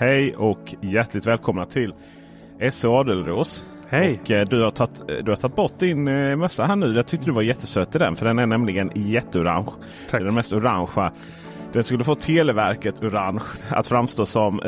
Hej och hjärtligt välkomna till SE Adelros. Hej! Och, eh, du, har tagit, du har tagit bort din eh, mössa här nu. Jag tyckte du var jättesöt i den. För den är nämligen jätteorange. Det är den mest orangea. Den skulle få Televerket orange att framstå som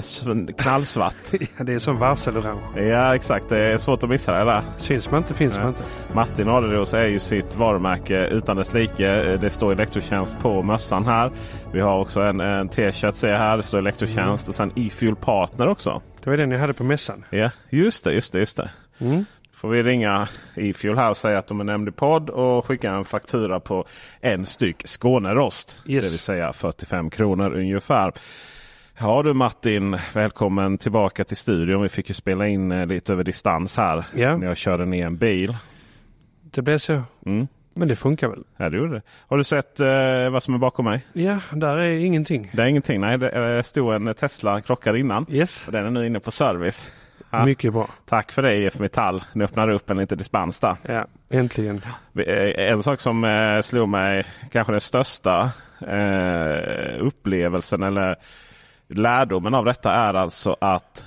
knallsvart. Ja, det är som varselorange. ja exakt, det är svårt att missa det där. Syns man inte finns Ja. man inte. Martin Adelros är ju sitt varumärke utan dess like. Det står Elektrotjänst på mössan här. Vi har också en, en t-shirt ser här. Det står Elektrotjänst och sen E-Fuel Partner också. Det var den jag hade på mässan. Ja, just det, just det, just det. Mm. Får vi ringa E-Fuel här och säga att de är nämnd i podd och skicka en faktura på en styck Skånerost. Yes. Det vill säga 45 kronor ungefär. Ja du Martin, välkommen tillbaka till studion. Vi fick ju spela in eh, lite över distans här. Ja. När jag körde ner en bil. Det blev så. Mm. Men det funkar väl? Ja, det gjorde det. Har du sett eh, vad som är bakom mig? Ja, där är ingenting. Det är ingenting. Nej, det eh, stod en Tesla krockad innan. Yes. Och den är nu inne på service. Ja. Mycket bra. Tack för det IF Metall. Ni öppnar upp en liten dispens där. Ja, äntligen. Eh, En sak som eh, slog mig, kanske den största eh, upplevelsen eller lärdomen av detta är alltså att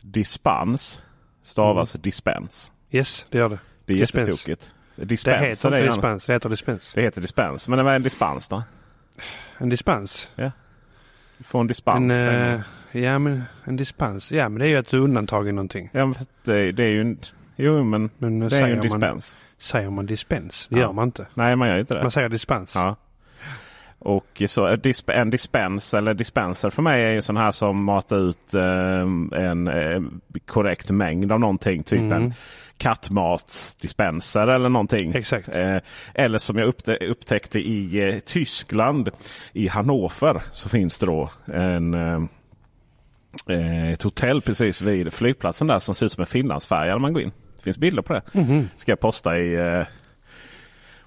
dispens stavas dispens. Yes, det gör det. Det är Dispens. jättetokigt. Det Dispens, heter så inte dispens, det heter dispens. Det heter dispens. Men vad är en dispens då? En dispens. Du får en dispens. En, ja, men en dispens. Ja, men det är ju att du är undantagen någonting. ja, men det, det är ju en... Jo, men Men det eh, är ju säger, en man, dispens. säger man dispens? Det Ja. gör man inte. Nej, man gör inte det. Man säger dispens. Ja. Och så ett disp- en dispens eller dispenser för mig är ju sån här som matar ut eh, en eh, korrekt mängd av någonting. Typ Mm. en kattmatsdispenser eller någonting. Exakt. Eh, eller som jag uppte- upptäckte i eh, Tyskland, i Hannover, så finns det då en, eh, eh, ett hotell precis vid flygplatsen där som ser ut som en finlandsfärja när man går in. Det finns bilder på det. Mhm. Ska jag posta i eh,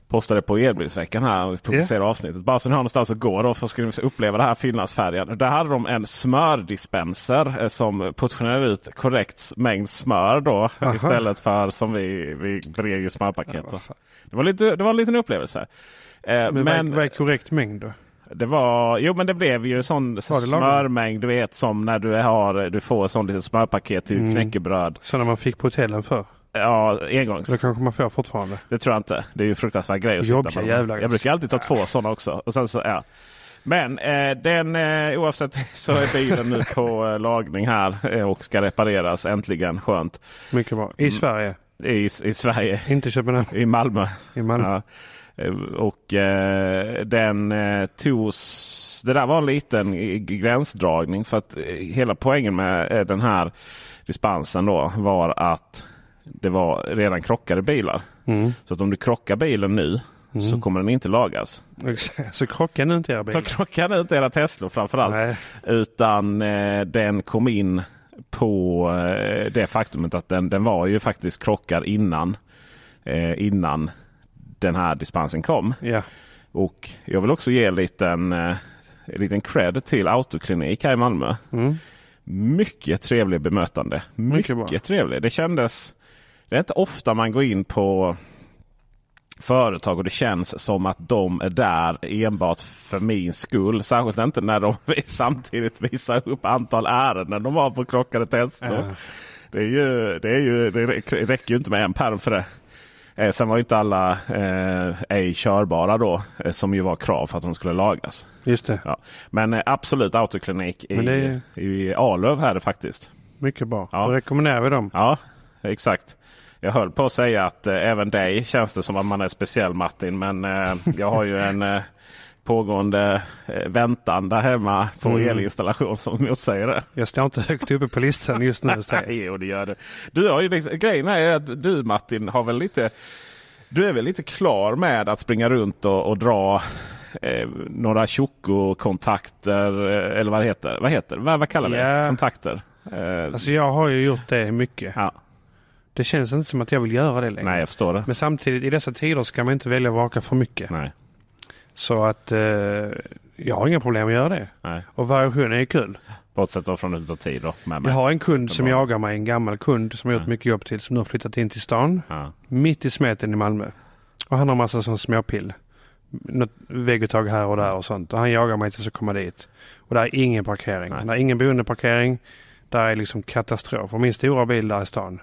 Posta det på elbilsveckan här och publicera avsnittet. Bara så ni har någonstans att gå då för ni uppleva det här Finlandsfärjan. Där hade de en smördispenser eh, som portionerar ut korrekt mängd smör då. Aha. Istället för som vi, vi brer ju smörpaket. Ja, det, var lite, det var en liten upplevelse. Eh, Men, men vad är korrekt mängd då? Det var, jo men det blev ju sån smörmängd du vet som när du, har, du får ett sånt litet smörpaket till Mm. knäckebröd. Sådana man fick på hotellen för. Ja, engångs. Det kanske man får fortfarande. Det tror jag inte. Det är ju fruktansvärd grej att sitta Jobbiga på. jävlar. Jag brukar alltid ta två sådana också. Och sen så, ja. Men eh, den, eh, oavsett så är bilen nu på eh, lagning här eh, och ska repareras äntligen. Skönt. Mycket bra. I Mm. Sverige. I, I Sverige, Inte Köpenhamn. i Malmö. I Malmö. Ja. Eh, Och eh, den eh, togs... Det där var en liten gränsdragning. För att eh, hela poängen med den här dispensen då var att det var redan krockade bilar. Mm. Så att om du krockar bilen nu så Mm. kommer den inte lagas. Så krocka nu inte era Så bilar. krockar nu inte era Tesla framförallt. Nej. Utan den kom in på det faktumet att den, den var ju faktiskt krockad innan, innan den här dispensen kom. Ja. Och jag vill också ge en liten, eh, en liten cred till Autoklinik här i Malmö. Mm. Mycket trevlig bemötande. Mycket, Mycket bra. trevlig. Det kändes... Det är inte ofta man går in på företag och det känns som att de är där enbart för min skull. Särskilt inte när de samtidigt visar upp antal ärenden de har på krockade Teslor. Ja. Det, är ju, det, är ju, det räcker ju inte med en pärm för det. Eh, sen var ju inte alla eh, ej körbara då, eh, som ju var krav för att de skulle lagas. Just det. Ja. Men eh, absolut autoklinik i, Men är- i Arlöv här faktiskt. Mycket bra. Ja. Då rekommenderar vi dem. Ja, exakt. Jag höll på att säga att eh, även dig känns det som att man är speciell Martin. Men eh, jag har ju en eh, pågående eh, väntan där hemma på Mm. elinstallation som motsäger det. Jag står inte högt uppe på listan just nu. Jo, det gör det. Du har ju liksom, grejen är att du Martin har väl lite du är väl lite klar med att springa runt och, och dra eh, några tjocko-kontakter eh, eller vad det heter. Vad heter det? Vad, vad kallar vi det? Ja. Kontakter? Eh, Alltså jag har ju gjort det mycket. ja. Det känns inte som att jag vill göra det längre. Nej, jag förstår det. Men samtidigt i dessa tider ska man inte välja att vaka för mycket. Nej, Så att eh, jag har inga problem att göra det. nej. Och variation är ju kul. Bortsett då från ut och tid då. Med mig. Jag har en kund Det som jagar mig, en gammal kund som jag gjort mycket jobb till som nu har flyttat in till stan. Ja. Mitt i smeten i Malmö. Och han har massa sån småpill. Något vägguttag här och där och sånt. Och han jagar mig tills jag kommer dit. Och där är ingen parkering. Nej. Det är ingen boendeparkering. Där är liksom katastrof. Och min stora bil där i stan.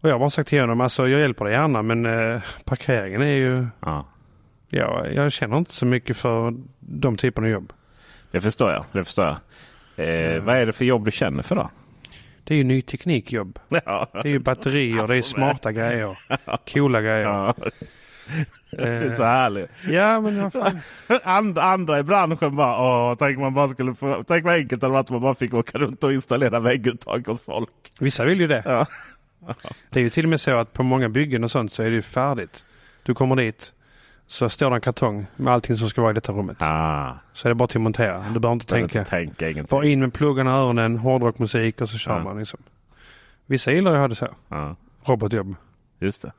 Och jag har bara sagt till honom, alltså jag hjälper dig gärna men eh, parkeringen är ju... Ja. Ja, jag känner inte så mycket för de typerna av jobb. Det förstår jag. Det förstår jag. Eh, Vad är det för jobb du känner för då? Det är ju ny teknikjobb. Ja. Det är ju batterier, det är smarta grejer. Coola grejer. Ja. Det är så härligt. Ja, men. And, andra i branschen bara åh, tänk man bara skulle få, tänk vad enkelt det hade varit om man bara fick åka runt och installera vägguttag hos folk. Vissa vill ju det. Ja. Det är ju till och med så att på många byggen och sånt så är det ju färdigt. Du kommer dit så står det en kartong med allting som ska vara i detta rummet. Ah, Så är det bara till att montera. Du behöver inte tänka. tänka. Inte tänka ingenting. Bara in med pluggarna i öronen, hårdrockmusik och så kör Ja. man liksom. Vissa gillar ju att ha det så. Ja, Robotjobb. just det.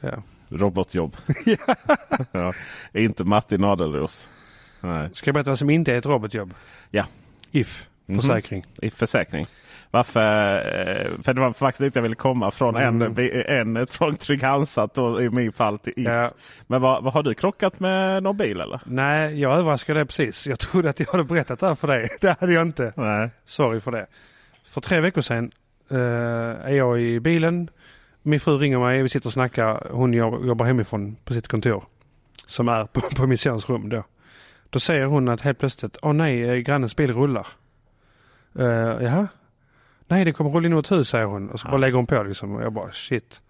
Ja. Robotjobb. ja. Inte Martin Nadelros. Nej. Ska jag berätta vad som inte är ett robotjobb? Ja. If. Mhm. Försäkring. I försäkring. Varför? eh, För det var faktiskt dit jag ville komma. Från en, Mm. en från Trygg-Hansa i min fall till If. Ja. Men vad, vad har du krockat med någon bil eller? Nej, jag överraskade dig precis. Jag trodde att jag hade berättat det här för dig. Det hade jag inte. Nej. Sorry för det. För tre veckor sedan eh, är jag i bilen. Min fru ringer mig. Vi sitter och snackar. Hon jobb- jobbar hemifrån på sitt kontor. Som är på, på min sons rum då. Då säger hon att helt plötsligt, åh nej, eh, grannens bil rullar. Uh, jaha? Nej, det kommer rulla in mot hus, säger hon. Och så Ja. bara lägger hon på liksom. Och jag bara shit.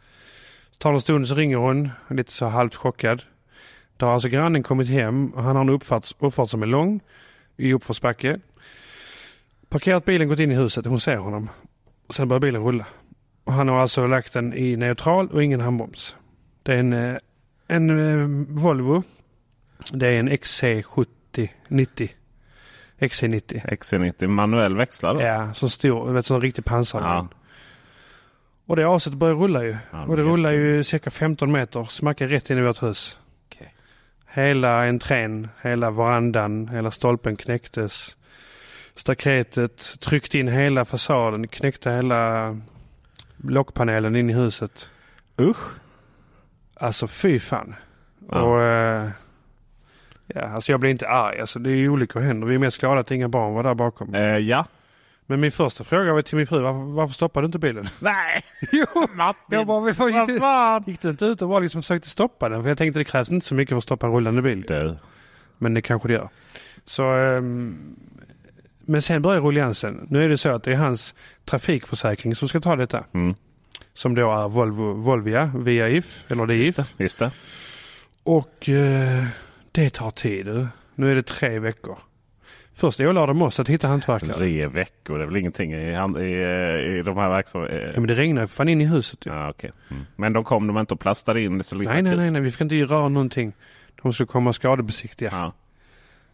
Tar en stund så ringer hon, lite så halvt chockad. Då har alltså grannen kommit hem och han har en uppfart, uppfart som är lång i uppförsbacke. Parkerat bilen, gått in i huset. Hon ser honom. Och sen börjar bilen rulla. Och han har alltså lagt den i neutral och ingen handbroms. Det är en, eh, en eh, Volvo. Det är en XC70 90. XC90. XC90 manuell växlar då? Ja, så stor, vet, sån riktig pansarvagn. Ja. Och det aset börjar rulla ju. Ja, och det rullar ju cirka 15 meter. Smackar rätt in i vårt hus. Okej. Hela entrén, hela verandan, hela stolpen knäcktes. Staketet tryckte in hela fasaden, knäckte hela lockpanelen in i huset. Usch. Alltså fy fan. Ja. Och eh, ja, alltså jag blir inte arg. Alltså det är ju olyckor händer. Vi är mest glada att inga barn var där bakom. Eh, ja. Men min första fråga var till min fru, varför, varför stoppade du inte bilen? Nej! jo, Martin! jag bara, varför gick, det, fan! gick du inte ut och bara liksom försökte stoppa den? För jag tänkte det krävs inte så mycket för att stoppa en rullande bil. Du. Men det kanske det gör. Så, ehm, men sen börjar rulliansen. Nu är det så att det är hans trafikförsäkring som ska ta detta. Mm. Som då är Volvo, Volvia via If, eller det är If. Just det. Och eh, det tar tid. du. Nu är det tre veckor. Först ålade de oss att hitta hantverkare. Tre veckor, det är väl ingenting i, hand- i, eh, i de här verksamheterna? Ja, men det regnar ju fan in i huset. Ja, okej. Mm. Men de kom de inte och plastade in det så lite Nej, nej, nej, nej, vi fick inte röra någonting. De skulle komma och skadebesiktiga. Ja.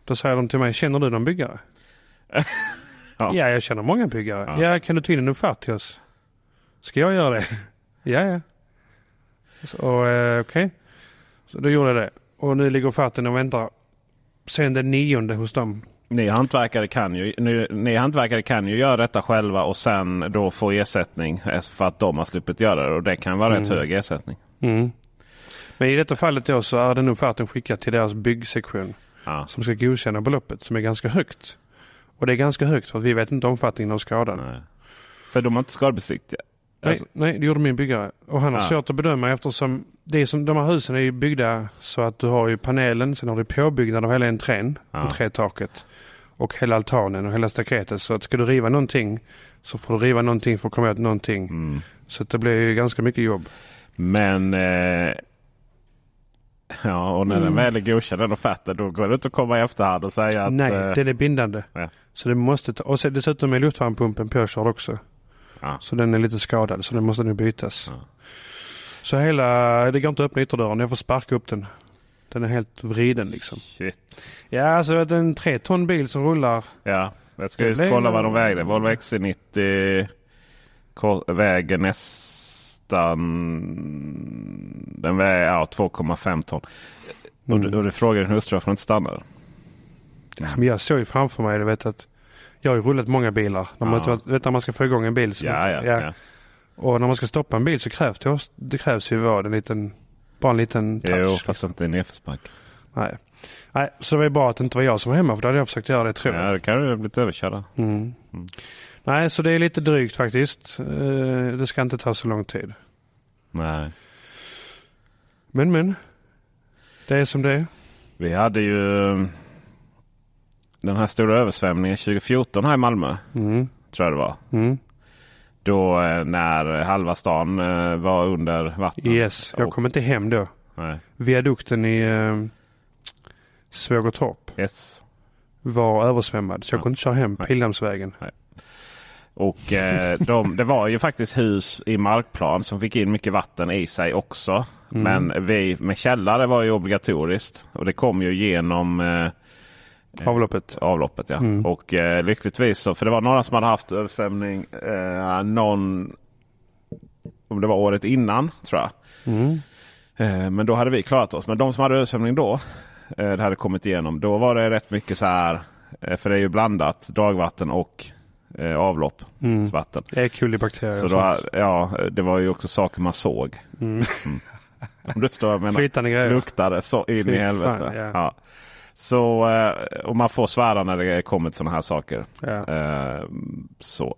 Då säger de till mig, känner du någon byggare? Ja. ja. jag känner många byggare. Ja. Ja. kan du ta in en offert till oss? Ska jag göra det? ja, ja. Så, eh, okej. Så då gjorde jag det. Och nu ligger offerten och väntar. Sen den nionde hos dem. Ni hantverkare, kan ju, ni, ni hantverkare kan ju göra detta själva och sen då få ersättning för att de har sluppit göra det. Och det kan vara rätt Mm. hög ersättning. Mm. Men i detta fallet då så är den offerten skickad till deras byggsektion. Ja. Som ska godkänna beloppet som är ganska högt. Och det är ganska högt för att vi vet inte omfattningen av skadan. Nej. För de har inte skadebesiktiga. Nej, Alltså, nej, det gjorde min byggare. Och han har Ja. svårt att bedöma eftersom det som, de här husen är ju byggda så att du har ju panelen, sen har du påbyggnad av hela entrén, Ja. entrétaket och hela altanen och hela staketet. Så att ska du riva någonting så får du riva någonting för att komma åt någonting. mm. Så det blir ju ganska mycket jobb. Men eh, ja, och när den Mm. väl är godkänd den offerten då går det inte att komma i efterhand och säga att Nej, eh, den är bindande. Ja. Så det måste ta, och dessutom är luftvärmepumpen påkörd också. Ja. Så den är lite skadad så den måste nu bytas. Ja. Så hela, det går inte att öppna ytterdörren. Jag får sparka upp den. Den är helt vriden liksom. shit. Ja, alltså att en tre ton bil som rullar. Ja, jag ska Det blir kolla vad de vägde. Volvo XC90 ko- väger nästan den väger ja, 2,5 ton. Och, du, och du frågar din hustru varför hon inte stannar? Ja, men jag såg ju framför mig, du vet att jag har ju rullat många bilar. När man, Ja. vet, när man ska få igång en bil. Så Ja, ja, ja. Och när man ska stoppa en bil så krävs det, det krävs ju vad, en liten, bara en liten touch. Jo, fast inte i nedförsbacke. Nej. Nej, så det var ju bra att det inte var jag som var hemma för då hade jag försökt göra det tror jag. Ja, det kan du ha blivit överkörd. Mm. Mm. Nej, så det är lite drygt faktiskt. Eh, Det ska inte ta så lång tid. Nej. Men men. Det är som det är. Vi hade ju den här stora översvämningen 2014 här i Malmö. Mm. Tror jag det var. Mm. Då eh, när halva stan eh, var under vatten. Yes, jag kom inte hem då. Nej. Viadukten i eh, Svågertorp Yes. var översvämmad. Så jag Ja. kunde inte köra hem. Pildammsvägen. Och eh, de, det var ju faktiskt hus i markplan som fick in mycket vatten i sig också. Mm. Men vi med källare var ju obligatoriskt. Och det kom ju genom eh, Avloppet. avloppet. Ja. Mm. Och eh, lyckligtvis så, för det var några som hade haft översvämning eh, någon, om det var året innan tror jag. Mm. Eh, men då hade vi klarat oss. Men de som hade översvämning då, eh, det hade kommit igenom. Då var det rätt mycket så här, eh, för det är ju blandat dagvatten och eh, avloppsvatten. Mm. Ekulibakterier Så och då, sånt. ja, det var ju också saker man såg. Mm. Om du förstår vad jag menar. Flytande grejer. Luktade så in Fy i helvete. fan, ja. ja. Så, eh, och man får svära när det kommer till sådana här saker. Ja. Eh, så.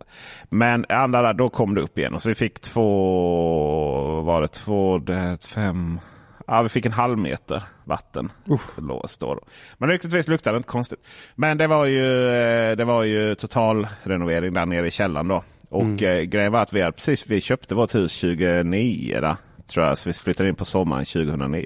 Men andra där, då kom det upp igen. Och så vi fick två, var det två, det, fem, ja vi fick en halv meter vatten. Låst då. Men lyckligtvis luktade det inte konstigt. Men det var ju, eh, det var ju total renovering där nere i källaren då. Och Mm. grejen var att vi, hade precis, vi köpte vårt hus 2009. Där, tror jag. Så vi flyttade in på sommaren 2009.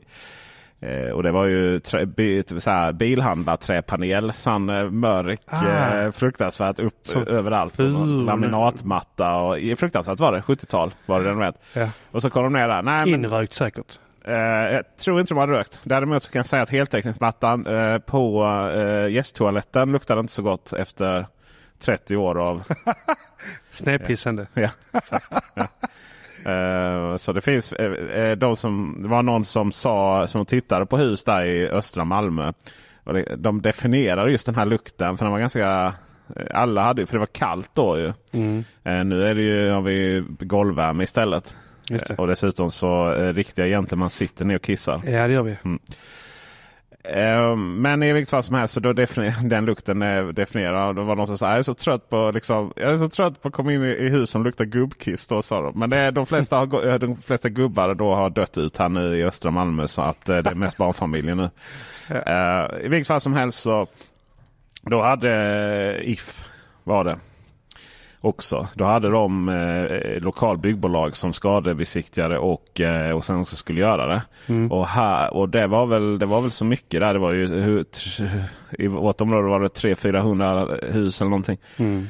Eh, och det var ju trä, by, så här, bilhandlarträpanel. Sån eh, mörk, Ah. eh, fruktansvärt upp Så överallt. ful. Laminatmatta. Och, fruktansvärt var det. 70-tal var det renoverat. Ja. Och så kom de ner där. Nej, Inrökt säkert. Eh, jag tror inte de hade rökt. Däremot så kan jag säga att heltäckningsmattan eh, på eh, gästtoaletten luktade inte så gott efter 30 år av... Snedpissande. ja, exakt. Ja. Eh, så det finns eh, eh, de som, det var någon som sa som tittade på hus där i östra Malmö. De definierade just den här lukten för den var ganska alla hade för det var kallt då ju. Mm. Nu är det ju, har vi golvvärme istället. Och dessutom så eh, riktiga gentlemän sitter ner och kissar. Ja, det gör vi. Eh, Men i vilket fall som helst så då den lukten är definierad. Det var någon som sa jag är så trött på, liksom, jag är så trött på att komma in i, hus som luktar gubbkiss. Då, sa de. Men är, de, flesta har, de flesta gubbar då har dött ut här nu i östra Malmö så att eh, det är mest barnfamiljer nu. Eh, I vilket fall som helst så då hade If var det också. Då hade de eh, lokal byggbolag som skadebesiktigade och, eh, och sen också skulle göra det. Mm. Och, här, och det, var väl, det var väl så mycket där. Det var ju, hur, I vårt område var det 300-400 hus eller någonting. Mm.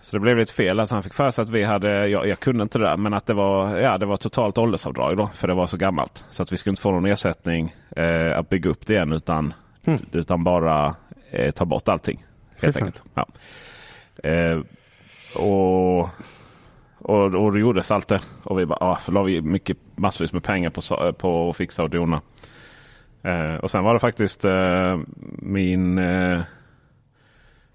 Så det blev lite fel. Alltså han fick för sig att vi hade, jag, jag kunde inte det där, men att det var, ja, det var totalt åldersavdrag då. För det var så gammalt. Så att vi skulle inte få någon ersättning eh, att bygga upp det igen. Utan, Mm. utan bara eh, ta bort allting. Helt enkelt. Ja. Och, och, och det gjordes allt det. Och vi bara, ah, för la vi mycket, massvis med pengar på, på att fixa och dona. Eh, och sen var det faktiskt eh, min, eh,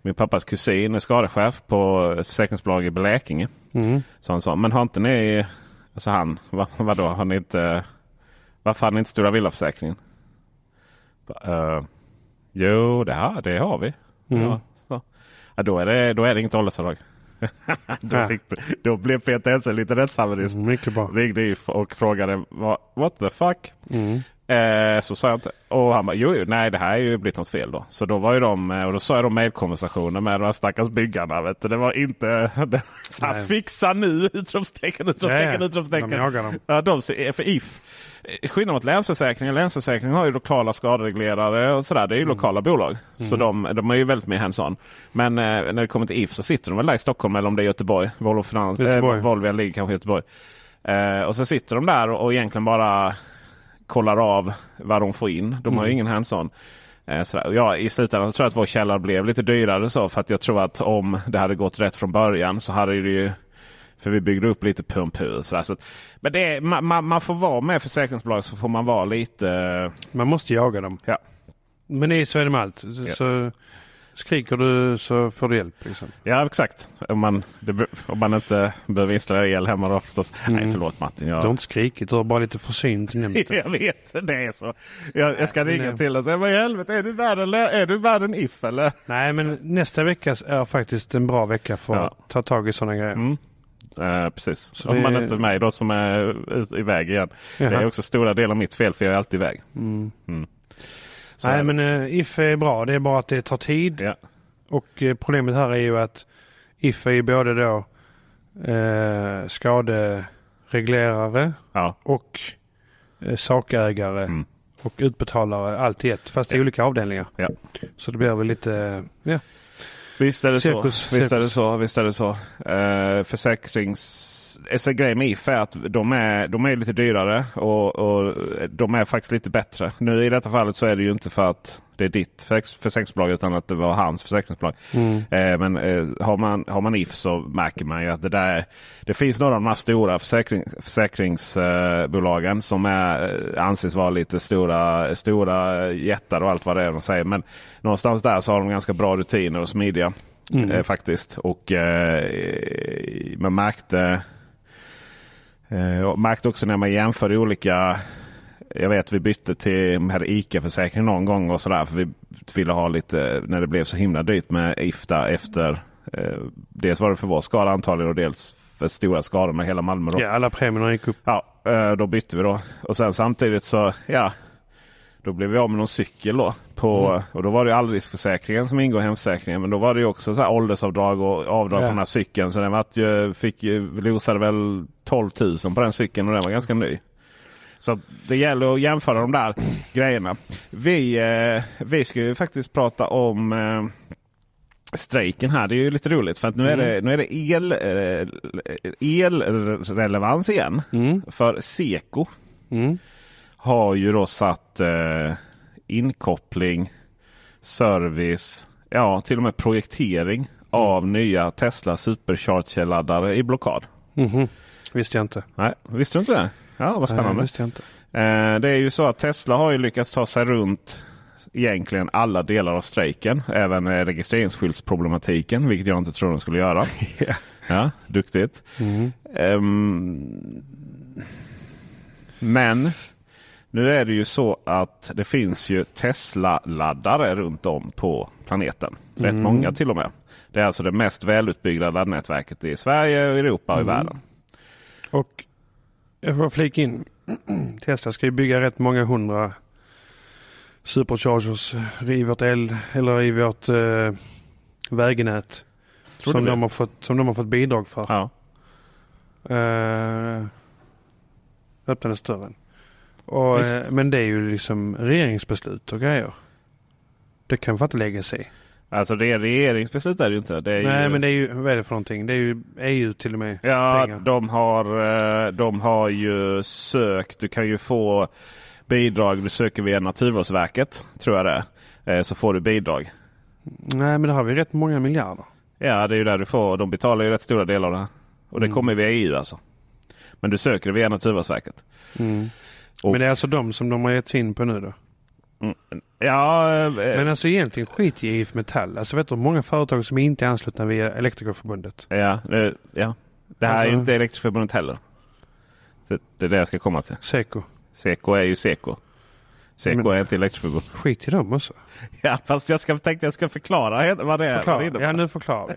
min pappas kusin är skadechef på ett försäkringsbolag i Blekinge. Mm. Så han sa, men har inte ni, alltså han, vad, vadå, har ni inte, varför har ni inte Stora Villaförsäkringen? Uh, jo, det har, det har vi. Mm. Ja, så. Ja, då, är det, då är det inget åldersavdrag. då, fick, då blev Peter Ensel lite rättshaverist. Mycket bra. Ringde och frågade what the fuck? Mm. Eh, så sa jag inte. Och han bara, jo, jo nej det här är ju blivit något fel då. Så då var ju de, eh, och då sa jag de mejlkonversationer med de här stackars byggarna. Vet du. Det var inte så här, fixa nu! Utropstecken, utropstecken, Ja, utropstecken. De jagar dem. Ja, de, för If. Eh, Skillnad mot Länsförsäkringen. Länsförsäkringen har ju lokala skadereglerare och sådär. Det är ju Mm. lokala bolag. Så de, de är ju väldigt mer hands-on. Men eh, när det kommer till If så sitter de väl där i Stockholm eller om det är Göteborg. Volvo Finans, Göteborg. Eh, Volvo ligger kanske i Göteborg. Eh, och så sitter de där och, och egentligen bara kollar av vad de får in. De har ju Mm. ingen hands-on. Eh, sådär. Ja, I slutändan så tror jag att vår källare blev lite dyrare så för att jag tror att om det hade gått rätt från början så hade det ju för vi byggde upp lite pump hur, sådär. Så, att- men det är, man, man, man får vara med försäkringsbolag så får man vara lite... Man måste jaga dem. Ja. Men det är, så är det med allt. Så, Ja. så Skriker du så får du hjälp. Liksom. Ja exakt. Om man, det, om man inte behöver installera el hemma då förstås. Mm. Nej förlåt Martin. Jag... Du har inte skrikit, du har bara lite försynt nämnt det. Jag vet, det är så. Jag, jag ska Nej, ringa nej. till och säga, vad i helvete, är du värd, eller, är du värd en if eller? Nej, men nästa vecka är faktiskt en bra vecka för Ja. att ta tag i sådana grejer. Mm. Eh, precis. Så Om det- man inte är mig då som är iväg igen. Det är Jaha. också stora delar mitt fel för jag är alltid iväg. Mm. Är Nej, men uh, If är bra. Det är bara att det tar tid. Ja. Och eh, problemet här är ju att If är ju både då uh, skadereglerare Ja. och uh, sakägare Mm. och utbetalare allt i ett. Fast i Ja. olika avdelningar. Så det blir väl lite, ja. Visst är det Cirkus, så. Visst är det så. Visst är det så. Uh, försäkrings... Så grejen med If är att de är, de är lite dyrare och, och de är faktiskt lite bättre. Nu i detta fallet så är det ju inte för att det är ditt försäk- försäkringsbolag utan att det var hans försäkringsbolag. Mm. Eh, men eh, har, man, har man If så märker man ju att det där är, Det finns några av de här stora försäkring, försäkringsbolagen som är, anses vara lite stora, stora jättar och allt vad det är de säger. Men någonstans där så har de ganska bra rutiner och smidiga. Mm. Eh, faktiskt. Och eh, man märkte, eh, och märkte också när man jämför olika jag vet vi bytte till hade ICA-försäkring någon gång och sådär. För vi ville ha lite när det blev så himla dyrt med IFTA efter. Eh, dels var det för vår skada antagligen och dels för stora skador med hela Malmö. Då. Ja, alla premierna gick upp. Ja, eh, då bytte vi då. Och sen samtidigt så ja. Då blev vi av med någon cykel då. På, Och då var det allriskförsäkringen som ingår i hemförsäkringen. Men då var det ju också så här åldersavdrag och avdrag Ja. på den här cykeln. Så den vart ju, fick ju, vi losade väl 12 000 på den cykeln och den var ganska ny. Så att det gäller att jämföra de där grejerna. Vi, eh, vi ska ju faktiskt prata om eh, strejken här. Det är ju lite roligt för att nu är det, nu är det el, eh, elrelevans igen. Mm. För Seko Mm. Har ju då satt eh, inkoppling, service, ja till och med projektering av nya Tesla Supercharger-laddare i blockad. Mhm. Visste jag inte. Nej, visste du inte det? Ja, vad Nej, spännande. visste jag inte. Eh, det är ju så att Tesla har ju lyckats ta sig runt egentligen alla delar av strejken. Även eh, registreringsskyltsproblematiken, vilket jag inte tror de skulle göra. Ja. Ja, duktigt. Mm. Ehm, men nu är det ju så att det finns ju Tesla-laddare runt om på planeten. Rätt Mm. många till och med. Det är alltså det mest välutbyggda laddnätverket i Sverige, Europa och i Mm. världen. Och jag får flika in. Tesla ska ju bygga rätt många hundra superchargers i vårt el eller i vårt eh, vägnät. Tror Som de, har fått, som de har fått bidrag för. Ja. Eh, öppnades dörren. Och, Visst. eh, men det är ju liksom regeringsbeslut och grejer. Det kan man inte lägga sig i. Alltså det är regeringsbeslut är det ju inte. Det Nej ju... men det är ju, vad är det för någonting? Det är ju EU till och med. Ja, pengar. de har, eh, de har ju sökt. Du kan ju få bidrag. Du söker via Naturvårdsverket, tror jag det är. Eh, Så får du bidrag. Nej men det har vi rätt många miljarder. Ja, det är ju där du får. De betalar ju rätt stora delar av det. här. Och det Mm. kommer via EU alltså. Men du söker via Naturvårdsverket. Mm. Och- Men det är alltså de som de har gett sig in på nu då? Ja, eh, Men alltså egentligen skit i IF Metall. Alltså vet du många företag som inte är anslutna via Elektrikerförbundet? ja, det, ja. Det här är ju Alltså- inte Elektrikerförbundet heller. Så det är det jag ska komma till. Seko. Seko är ju Seko. Seko Men- är inte Elektrikerförbundet. Skit i dem också. Ja, fast jag ska, tänkte jag ska förklara vad det är. vad det Förklara. innebär. Ja nu förklarar vi.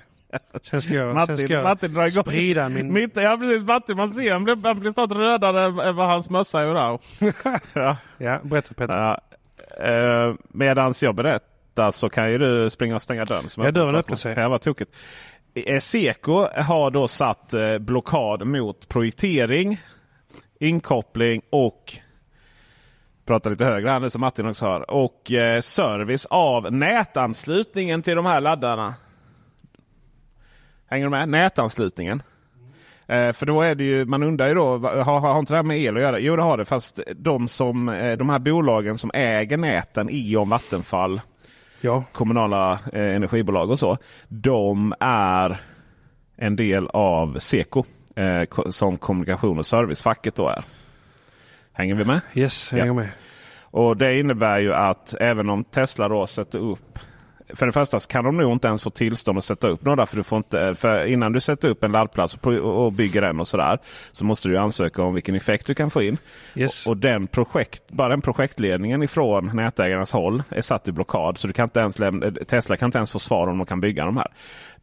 Sen ska jag, sen Martin, ska jag Martin drar igång. sprida min... Mitt, ja precis, Martin man ser han blir, han blir snart rödare än- vad hans mössa är idag. ja, Ja, berätta Peter. ja. Uh, Medan jag berättar så kan ju du springa och stänga dörren. som Ja, dörren öppnar sig. Ja, vad tokigt. Eh, Seko har då satt eh, blockad mot projektering, inkoppling och Prata lite högre här nu som Martin också har. Och eh, service av nätanslutningen till de här laddarna. Hänger du med? Nätanslutningen. Eh, för då är det ju, man undrar ju då, har, har inte det här med el att göra? Jo det har det, fast de, som, eh, de här bolagen som äger näten, Eon, Vattenfall, Ja. kommunala eh, energibolag och så. De är en del av Seko. Eh, som kommunikation och servicefacket då är. Hänger vi med? Yes, jag Ja. hänger med. Och det innebär ju att även om Tesla då sätter upp för det första kan de nog inte ens få tillstånd att sätta upp några. För, du får inte, för innan du sätter upp en laddplats och, och bygger den och sådär. Så måste du ansöka om vilken effekt du kan få in. Yes. Och, och den projekt, bara den projektledningen ifrån nätägarnas håll är satt i blockad. Så du kan inte ens lämna, Tesla kan inte ens få svar om de kan bygga de här.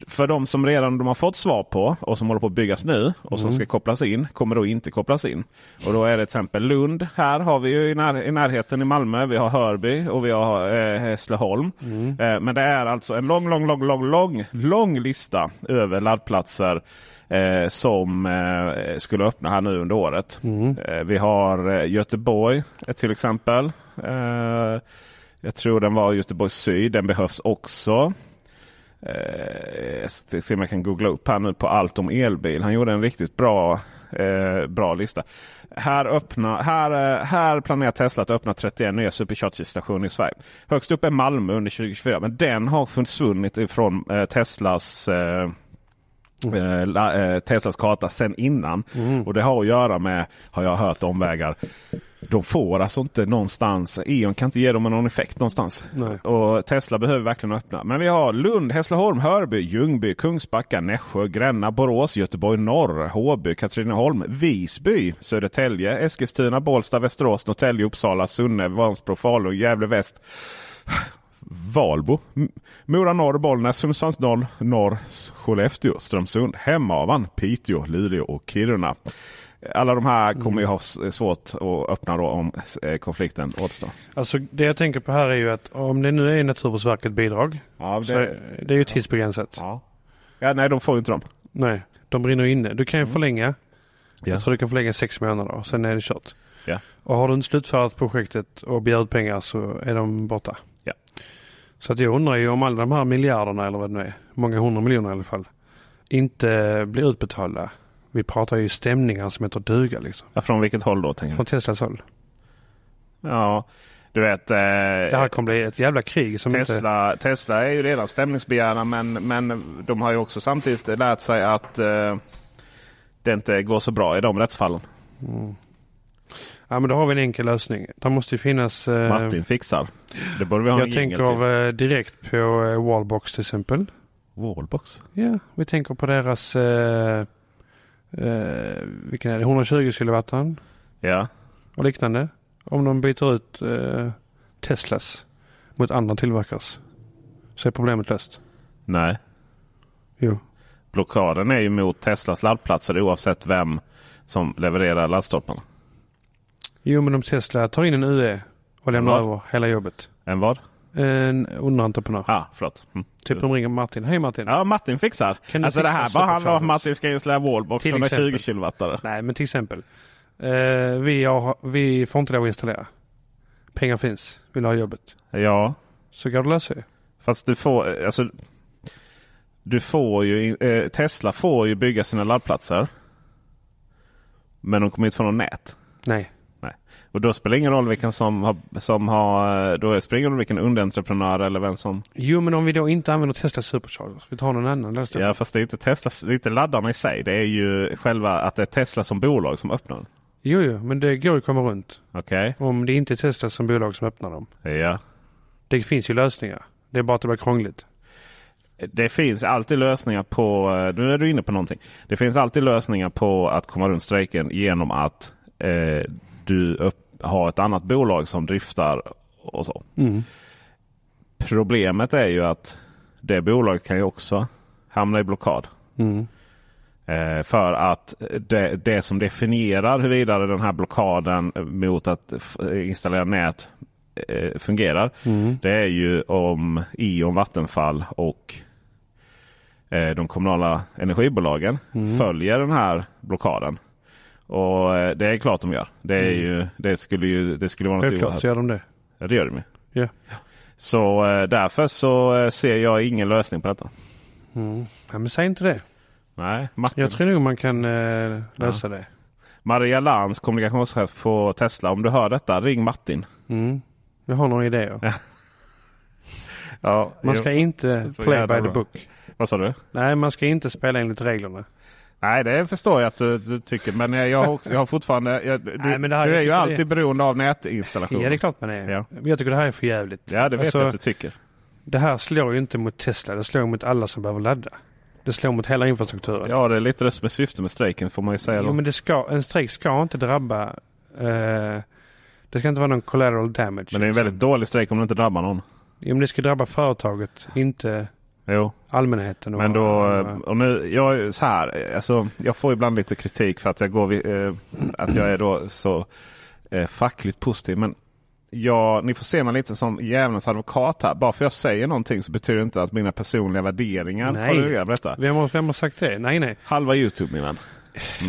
För de som redan de har fått svar på och som håller på att byggas nu och som ska kopplas in kommer då inte kopplas in. Och då är det till exempel Lund. Här har vi ju i, när, i närheten i Malmö. Vi har Hörby och vi har eh, Hässleholm. Eh, men det är alltså en lång, lång, lång, lång, lång, lång lista över laddplatser eh, som eh, skulle öppna här nu under året. Eh, vi har eh, Göteborg till exempel. Eh, jag tror den var Göteborg Syd. Den behövs också. Eh, se om jag kan googla upp här nu på allt om elbil. Han gjorde en riktigt bra, eh, bra lista. Här, öppna, här, eh, här planerar Tesla att öppna 31 nya supercharger-stationer i Sverige. Högst upp är Malmö under 2024. Men den har försvunnit ifrån eh, Teslas eh, eh, eh, Teslas karta sen innan. Och det har att göra med, har jag hört, omvägar. De får alltså inte någonstans, E.ON kan inte ge dem någon effekt någonstans. Nej. Och Tesla behöver verkligen öppna. Men vi har Lund, Hässleholm, Hörby, Ljungby, Kungsbacka, Nässjö, Gränna, Borås, Göteborg Norr, Håby, Katrineholm, Visby, Södertälje, Eskilstuna, Bålsta, Västerås, Norrtälje, Uppsala, Sunne, Vansbro, Falun, Gävle Väst. Valbo, Mora Norr, Bollnäs, Sundsvalls Norr, Norr, Skellefteå, Strömsund, Hemavan, Piteå, Luleå och Kiruna. Alla de här kommer ju ha s- svårt att öppna då om eh, konflikten återstår. Alltså det jag tänker på här är ju att om det nu är Naturvårdsverket bidrag. Ja, Så är- det är ju tidsbegränsat. ja. ja, nej de får ju inte dem. Nej, de brinner inne. Du kan ju förlänga. Ja. Jag tror du kan förlänga sex månader och sen är det kört. Ja. Och har du inte slutfört projektet och begär ut pengar så är de borta. Ja. Så att jag undrar ju om alla de här miljarderna eller vad det nu är, många hundra miljoner i alla fall, inte blir utbetalda. Vi pratar ju stämningar som heter duga liksom. Ja, från vilket håll då? Tänker? Från Teslas håll. Ja, du vet. Eh, Det här kommer bli ett jävla krig som inte... Tesla, Tesla är ju redan stämningsbegärna men, men de har ju också samtidigt lärt sig att eh, det inte går så bra i de rättsfallen. Ja men då har vi en enkel lösning. Det måste ju finnas... eh, Martin fixar. Det borde vi ha en jag till. tänker eh, direkt på eh, Wallbox till exempel. Wallbox. Ja, vi tänker på deras... Eh, eh, vilken är det? 120 kilowatten Ja. och liknande. Om de byter ut eh, Teslas mot andra tillverkares så är problemet löst. Nej. Jo. Blockaden är ju mot Teslas laddplatser oavsett vem som levererar laddstolparna. Jo, men om Tesla tar in en UE och lämnar över hela jobbet. En vad? En underentreprenör. Ah, förlåt. Mm. Typ de ringer Martin. Hej Martin. Ja, Martin fixar. Kan alltså det fixa här bara handlar om att? Martin ska installera wallbox Till 120 exempel. kilowattare. Nej, men till exempel. Eh, vi, har, vi får inte lov att installera. Pengar finns. Vill ha jobbet. Ja, Så går det att lösa ju. fast du får alltså. Du får ju eh, Tesla får ju bygga sina laddplatser. Men de kommer inte få något nät. Nej. Och då spelar det ingen roll vilken som har, som har då spelar det ingen roll vilken underentreprenör eller vem som. Jo, men om vi då inte använder Tesla Superchargers. Vi tar någon annan lösning. Ja, fast det är inte Tesla, det är inte laddarna i sig. Det är ju själva att det är Tesla som bolag som öppnar den. Jo, jo, men det går ju att komma runt. Okej? Om det inte är Tesla som bolag som öppnar dem. Ja. Det finns ju lösningar. Det är bara att det blir krångligt. Det finns alltid lösningar på, nu är du inne på någonting. Det finns alltid lösningar på att komma runt strejken genom att eh, du upp, har ett annat bolag som driftar och så. Problemet är ju att det bolaget kan ju också hamna i blockad. Mm. Eh, för att det, det som definierar huruvida den här blockaden mot att installera nät eh, fungerar. Mm. Det är ju om E.ON, Vattenfall och eh, de kommunala energibolagen Mm. följer den här blockaden. Och eh, det är klart de gör. Det, är Mm. ju, det, skulle, ju, det skulle vara något Självklart oerhört. så gör de det. Ja, det gör de ju. Ja. Så eh, därför så eh, ser jag ingen lösning på detta. Mm. ja men säg inte det. Nej, Martin. Jag tror nog man kan eh, lösa det. Maria Lantz, kommunikationschef på Tesla. Om du hör detta, ring Martin. Mm. Jag har några idéer. Ja, Man ska jo. inte play by the bra. book. Vad sa du? Nej, man ska inte spela enligt reglerna. Nej, det förstår jag att du, du tycker. Men jag, har, också, jag har fortfarande... Jag, du Nej, men det här- du är ju alltid det- beroende av nätinstallation. Ja, det är klart man är. Ja. Men jag tycker det här är för jävligt. Ja, det vet Alltså, jag att du tycker. det här slår ju inte mot Tesla. Det slår mot alla som behöver ladda. Det slår mot hela infrastrukturen. Ja, det är lite det som är syftet med strejken får man ju säga. Då. Jo, men det ska, en strejk ska inte drabba... Eh, det ska inte vara någon collateral damage. Men det är en väldigt dålig strejk om det inte drabbar någon. Jo, men det ska drabba företaget, inte Jo, allmänheten. Och, men då... och, Och nu, jag så här, alltså, jag får ibland lite kritik för att jag går eh, att jag är då så eh, fackligt positiv. Men jag, ni får se mig lite som djävulens advokat här. Bara för jag säger någonting så betyder det inte att mina personliga värderingar Nej. har med detta. vem, har, vem har sagt det? Nej, nej. Halva Youtube min vän.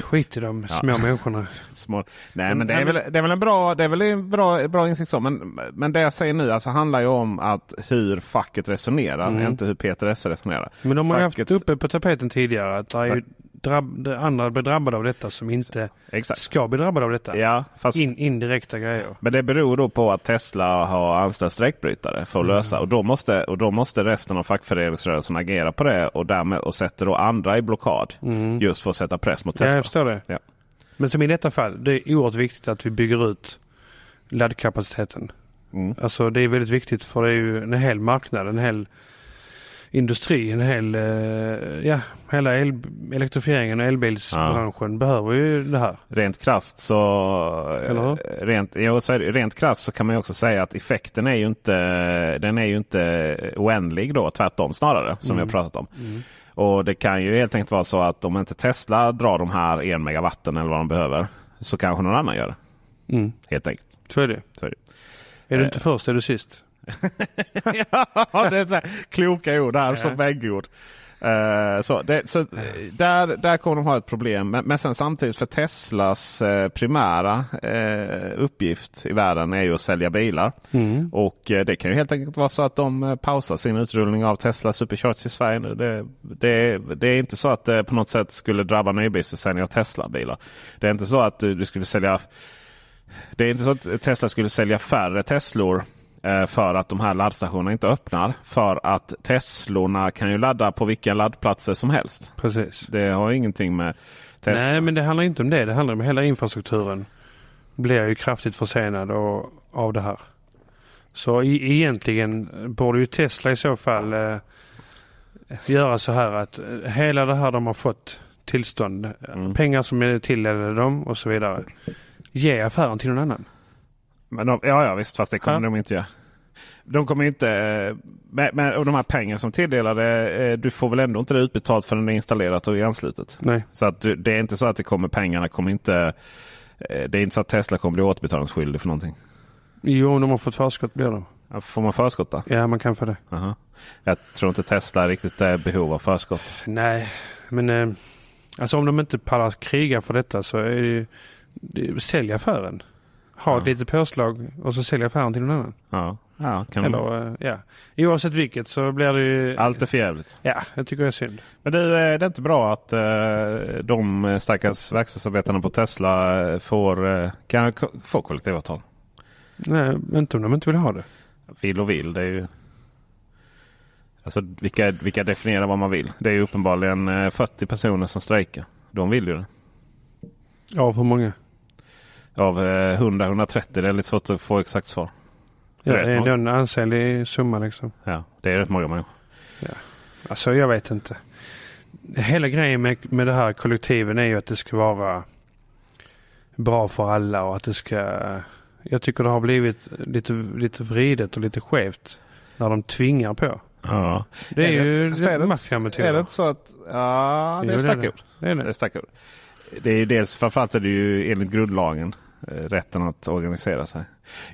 Skit i de små människorna. Små. Nej Men- men det är, men- väl, det är väl en bra, det är väl en bra, bra insikt så. Men, men det jag säger nu alltså handlar ju om att hur facket resonerar. Mm. Inte hur Peter Esse resonerar. Men de har ju haft Facket- uppe på tapeten tidigare att det är ju drabb, andra blir drabbade av detta som inte Exakt. ska bli drabbade av detta. Ja, fast, In, indirekta grejer. men det beror då på att Tesla har anställt strejkbrytare för att Mm. lösa. Och då, måste, och då måste resten av fackföreningsrörelsen agera på det och, därmed, och sätter då andra i blockad. Just för att sätta press mot Mm. Ja, Tesla. jag förstår det. Ja. Men som i detta fall, det är oerhört viktigt att vi bygger ut laddkapaciteten. Mm. Alltså det är väldigt viktigt för det är ju en hel marknad, en hel industri, en hel, eh, ja, hela el, elektrifieringen och elbilsbranschen behöver ju det här. Rent krasst så, eh, rent, så det, rent krasst så kan man också säga att effekten är ju inte, den är ju inte oändlig då. Tvärtom snarare som vi har pratat om. Och det kan ju helt enkelt vara så att om inte Tesla drar de här en megawatten eller vad de behöver. Så kanske någon annan gör det. Mm. Helt enkelt. Så är det. Så är det. Är du Eh. inte först är du sist. ja, det är så här, kloka ord där som väggord. Eh, så det, så, eh, där, där kommer de ha ett problem. Men, men sen samtidigt för Teslas eh, primära eh, uppgift i världen är ju att sälja bilar. Mm. Och eh, det kan ju helt enkelt vara så att de eh, pausar sin utrullning av Tesla Supercharge i Sverige nu. Det, det, det är inte så att det på något sätt skulle drabba nybilsförsäljning av Tesla-bilar. Det är inte så att du, du skulle sälja det är inte så att Tesla skulle sälja färre Teslor eh, för att de här laddstationerna inte öppnar. För att Teslorna kan ju ladda på vilka laddplatser som helst. Precis. Det har ingenting med Tesla. Nej, men det handlar inte om det. Det handlar om hela infrastrukturen. Blir ju kraftigt försenad och, av det här. Så i, egentligen borde ju Tesla i så fall eh, göra så här att eh, hela det här de har fått tillstånd, Mm. pengar som är tilldelade dem och så vidare. Ge affären till någon annan. Men de, ja, ja, visst. Fast det kommer Ja. de inte göra. De kommer inte... eh, Men, men, och de här pengarna som tilldelade, eh, du får väl ändå inte det utbetalt förrän det är installerat och är anslutet. Nej. Så att det är inte så att det kommer pengarna kommer inte... eh, Det är inte så att Tesla kommer bli återbetalningsskyldig för någonting. Jo, om de har fått förskott blir de. Ja, Får man förskott då? Ja, man kan få det. Aha. Jag tror inte Tesla riktigt är behov av förskott. Nej, men eh, alltså om de inte pallar kriga för detta så är det ju det, sälj affären. Ha Ja. ett litet påslag och så sälj affären till någon annan. Ja, ja kan Eller eh, ja, oavsett vilket så blir det ju... Allt är förjävligt. Ja, jag tycker det är synd. Men du, eh, det är inte bra att eh, de stackars verkstadsarbetarna på Tesla får, kan få kollektivavtal? Nej, inte om de inte vill ha det. Vill och vill, det är ju... Alltså vilka, vilka definierar vad man vill? Det är ju uppenbarligen eh, 40 personer som strejkar. De vill ju det. Av hur många? Av eh, 100-130, det är lite svårt att få exakt svar. Så Ja, det är det är en ansenlig summa liksom. Ja, det är rätt många människor. Alltså jag vet inte. Hela grejen med, med det här kollektiven är ju att det ska vara bra för alla och att det ska... Jag tycker det har blivit lite, lite vridet och lite skevt när de tvingar på. Ja. Det är, ju är inte- maffiametoder. Är det inte så att... Ja, det är är starka det. ord. Det är Det är det. ord. Det är ju dels, framförallt är det ju enligt grundlagen eh, rätten att organisera sig.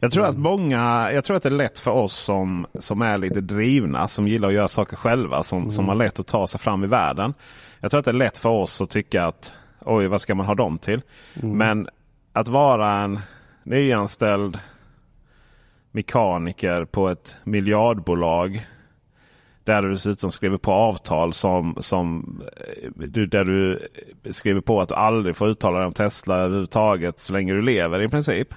Jag tror att många, jag tror att det är lätt för oss som, som är lite drivna, som gillar att göra saker själva, som, som har lätt att ta sig fram i världen. Jag tror att det är lätt för oss att tycka att oj, vad ska man ha dem till? Men att vara en nyanställd mekaniker på ett miljardbolag där du dessutom skriver på avtal som, som eh, du, där du skriver på att du aldrig får uttala dig om Tesla överhuvudtaget så länge du lever i princip.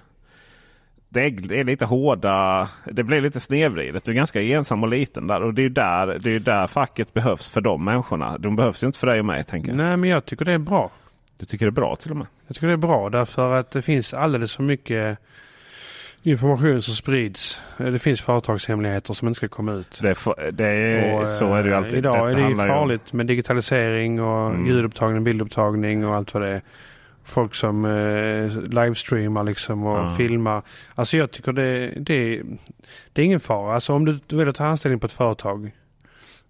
Det är, det är lite hårda, det blir lite snedvridet. Du är ganska ensam och liten där. Och det är där, det är ju där facket behövs för de människorna. De behövs ju inte för dig och mig tänker jag. Nej men jag tycker det är bra. Du tycker det är bra till och med? Jag tycker det är bra därför att det finns alldeles för mycket information som sprids. Eh, Det finns företagshemligheter som inte ska komma ut. Det är, för- det är, Och, så är det ju eh, alltid. Idag är det ju ju om- farligt med digitalisering och Mm. ljudupptagning, bildupptagning och allt vad det är. Folk som eh, livestreamar liksom och Ja. filmar. Alltså jag tycker det, det, det är ingen fara. Alltså om du vill ta anställning på ett företag.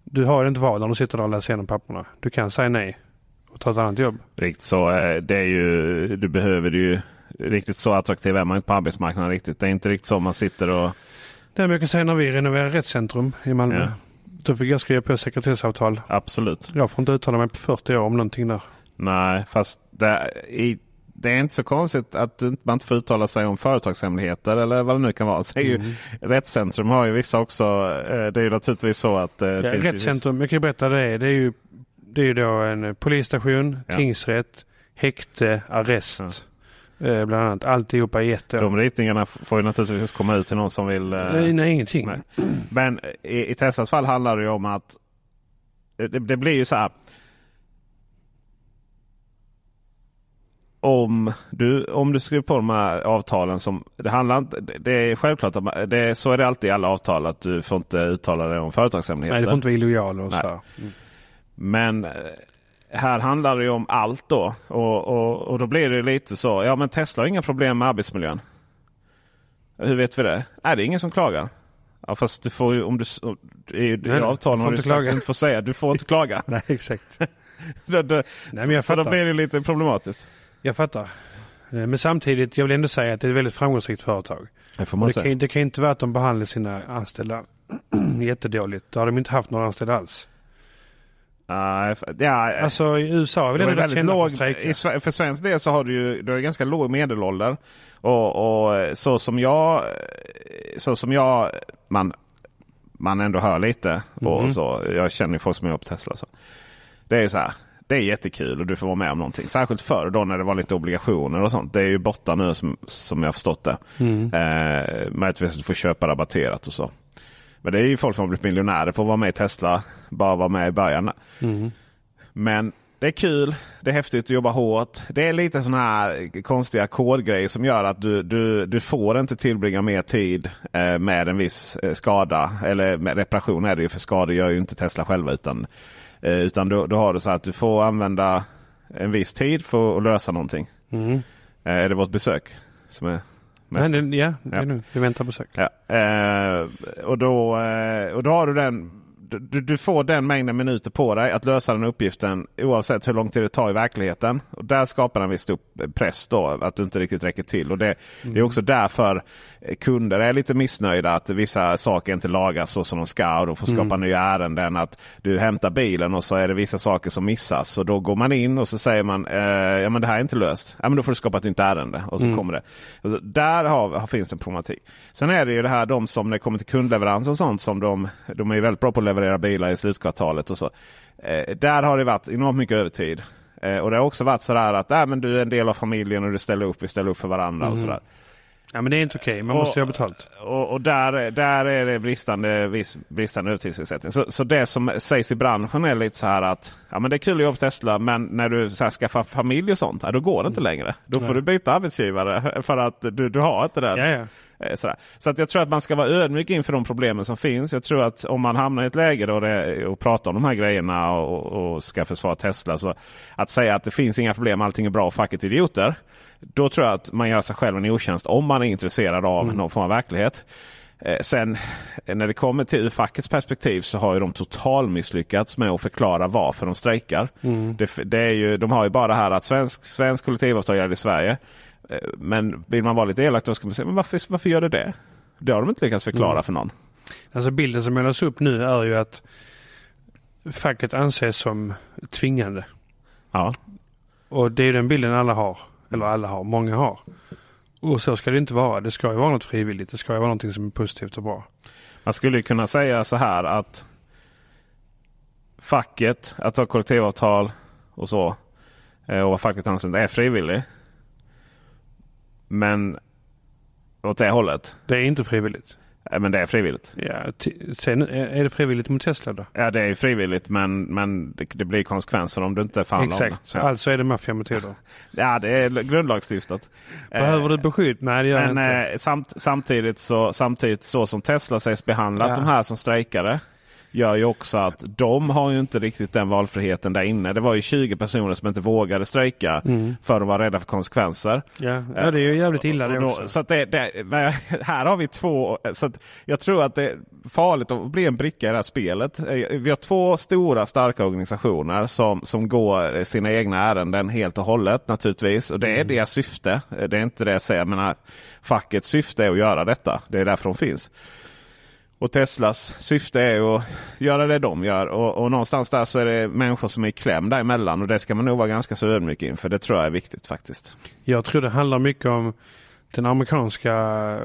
Du har inte val när du sitter där och läser igenom papperna. Du kan säga nej och ta ett annat jobb. Riktigt så. eh, Det är ju, du behöver det ju. Riktigt så attraktiv är man inte på arbetsmarknaden riktigt. Det är inte riktigt så man sitter och... Det är jag kan säga när vi renoverade rättscentrum i Malmö. Ja. Då fick jag skriva på sekretessavtal. Absolut. Jag får inte uttala mig på 40 år om någonting där. Nej, fast det, i, det är inte så konstigt att man inte får uttala sig om företagshemligheter eller vad det nu kan vara. Så är ju, Mm. Rättscentrum har ju vissa också. eh, Det är ju naturligtvis så att... eh, Ja, rättscentrum, jag kan berätta det. Det är ju, det är ju då en polisstation, Ja. tingsrätt, häkte, arrest. Eh, bland annat. Alltihopa vissa- år. De ritningarna får ju naturligtvis komma ut till någon som vill... eh, Nej, nej, ingenting. nej. Men i, i Teslas fall handlar det ju om att det, det blir ju så här. Om du, om du skriver på de här avtalen som det handlar inte, det- är självklart att man, det är, så är det alltid i alla avtal att du får inte uttala dig om företagshemligheter. Nej, det får inte vara illojal och så. Mm. Men eh, här handlar det ju om allt då. Och, och, och då blir det lite så. Ja men Tesla har inga problem med arbetsmiljön. Hur vet vi det? Nej det är ingen som klagar. Ja, fast du får ju om du... I, i nej, avtalen har du sagt att du inte får säga. Du får inte klaga. Nej, exakt. då, då, men jag så då fattar. blir det lite problematiskt. Jag fattar. Eh, Men samtidigt, jag vill ändå säga att det är ett väldigt framgångsrikt företag. Det får man det, kan, säga. det kan inte vara att de behandlar sina anställda jättedåligt. Då har de inte haft några anställda alls. F- ja, Alltså i USA är väl Det rätt väldigt låg, i, för svensk del så har du ju du har ganska låg medelålder. Och, och så som jag, så som jag man, man ändå hör lite. Och Mhm. så, jag känner ju folk som jobbar på Tesla. Så. Det är ju så här. Det är jättekul och du får vara med om någonting. Särskilt förr då när det var lite obligationer och sånt. Det är ju borta nu som, som jag har förstått det. Mm. Eh, möjligtvis att du får köpa rabatterat och så. Men det är ju folk som har blivit miljonärer på att vara med i Tesla. Bara vara med i början. Mm. Men det är kul, det är häftigt att jobba hårt. Det är lite sådana här konstiga kodgrejer som gör att du, du, du får inte tillbringa mer tid eh, med en viss eh, skada. Eller med reparation är det ju för skador gör ju inte Tesla själva. Utan, eh, utan då, då har du så att du får använda en viss tid för att lösa någonting. Mm. Eh, är det vårt besök som är Nej, det, ja, det Ja. är nu. Vi väntar på besök. Ja, eh, och, då, eh, och då har du den. Du, du får den mängden minuter på dig att lösa den uppgiften oavsett hur lång tid det tar i verkligheten. Och där skapar en viss upp press då att du inte riktigt räcker till. Och det, det är också därför eh, kunder är lite missnöjda att vissa saker inte lagas så som de ska och då får skapa nya ärenden. Att du hämtar bilen och så är det vissa saker som missas. Och då går man in och så säger man eh, ja men det här är inte löst. Ja men då får du skapa ett nytt ärende. Och så kommer det. Och där har, finns det en problematik. Sen är det ju det här de som när det kommer till kundleverans och sånt som de, de är väldigt bra på att leverera bilar i slutkvartalet och så. Eh, där har det varit enormt mycket övertid. Eh, och det har också varit sådär att äh, men du är en del av familjen och du ställer upp, vi ställer upp för varandra och sådär. Ja, men det är inte okej. Man Och- måste ju ha betalt. Och, och där, där är det bristande, viss, bristande övertidsersättning. Så, så det som sägs i branschen är lite så här att ja, men det är kul att jobba på Tesla men när du så här, skaffar familj och sånt, ja, då går det inte längre. Då får Nej. du byta arbetsgivare för att du, du har inte den. Ja, ja. Eh, sådär. Så att jag tror att man ska vara ödmjuk inför de problemen som finns. Jag tror att om man hamnar i ett läge då det, och pratar om de här grejerna och, och ska försvara Tesla. Så att säga att det finns inga problem, allting är bra och facket idioter. Då tror jag att man gör sig själv en otjänst om man är intresserad av någon form av verklighet. Eh, sen eh, när det kommer till ur fackets perspektiv så har ju de total misslyckats med att förklara varför de strejkar. Det, det är ju, de har ju bara det här att svensk, svensk kollektivavtal gäller i Sverige. Eh, Men vill man vara lite elak då ska man säga men varför, varför gör det det? Det har de inte lyckats förklara för någon. Alltså bilden som målas upp nu är ju att facket anses som tvingande. Ja. Och det är den bilden alla har. Eller alla har, många har. Och så ska det inte vara. Det ska ju vara något frivilligt. Det ska ju vara någonting som är positivt och bra. Man skulle ju kunna säga så här att facket, att ha kollektivavtal och så eh, och vad facket anser är frivillig. Men åt det hållet. Det är inte frivilligt. Eh, Men det är frivilligt. Ja, sen är det frivilligt mot Tesla då? Ja det är frivilligt men, men det, det blir konsekvenser om du inte förhandlar om det. Exakt, Ja. alltså är det maffiametoder. Ja det är grundlagsstiftat. Behöver Eh, du beskydd? Nej det gör jag Men inte. eh, samt, samtidigt, så, samtidigt så som Tesla sägs behandlat Ja. de här som strejkade. Gör ju också att de har ju inte riktigt den valfriheten där inne. Det var ju 20 personer som inte vågade strejka Mm. för de var rädda för konsekvenser. Ja. ja, det är ju jävligt illa det också. Så att det, det, här har vi två. Så att jag tror att det är farligt att bli en bricka i det här spelet. Eh, Vi har två stora starka organisationer som, som går sina egna ärenden helt och hållet naturligtvis. Och det är deras syfte. Eh, Det är inte det jag säger. Jag menar, fackets syfte är att göra detta. Det är därför de finns. Och Teslas syfte är att göra det de gör. Och, och någonstans där så är det människor som är i kläm däremellan. Och det ska man nog vara ganska så ödmjuk inför. Det tror jag är viktigt faktiskt. Jag tror det handlar mycket om den amerikanska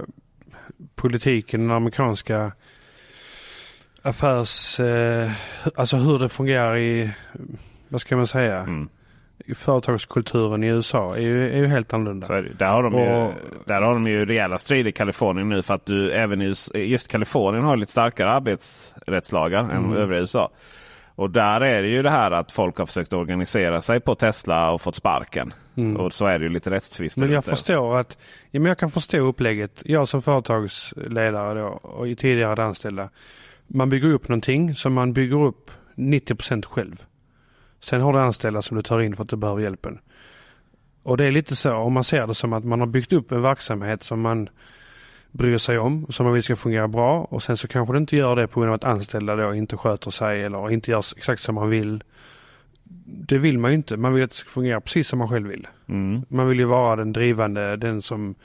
politiken, den amerikanska affärs... Eh, alltså hur det fungerar i, vad ska man säga, Mm. Företagskulturen i USA är ju, är ju helt annorlunda. Så. Där, har de ju, Och- där har de ju rejäla strider i Kalifornien nu för att du även i US- just Kalifornien har lite starkare arbetsrättslagar än Mm. övriga USA. Och där är det ju det här att folk har försökt organisera sig på Tesla och fått sparken. Mm. Och så är det ju lite rättstvister. Men jag förstår att, ja, men jag kan förstå upplägget. Jag som företagsledare då och i tidigare anställda. Man bygger upp någonting som man bygger upp 90% själv. Sen har du anställda som du tar in för att du behöver hjälpen. Och det är lite så om man ser det som att man har byggt upp en verksamhet som man bryr sig om som man vill ska fungera bra och sen så kanske det inte gör det på grund av att anställda då inte sköter sig eller inte gör exakt som man vill. Det vill man ju inte. Man vill att det ska fungera precis som man själv vill. Mm. Man vill ju vara den drivande, den som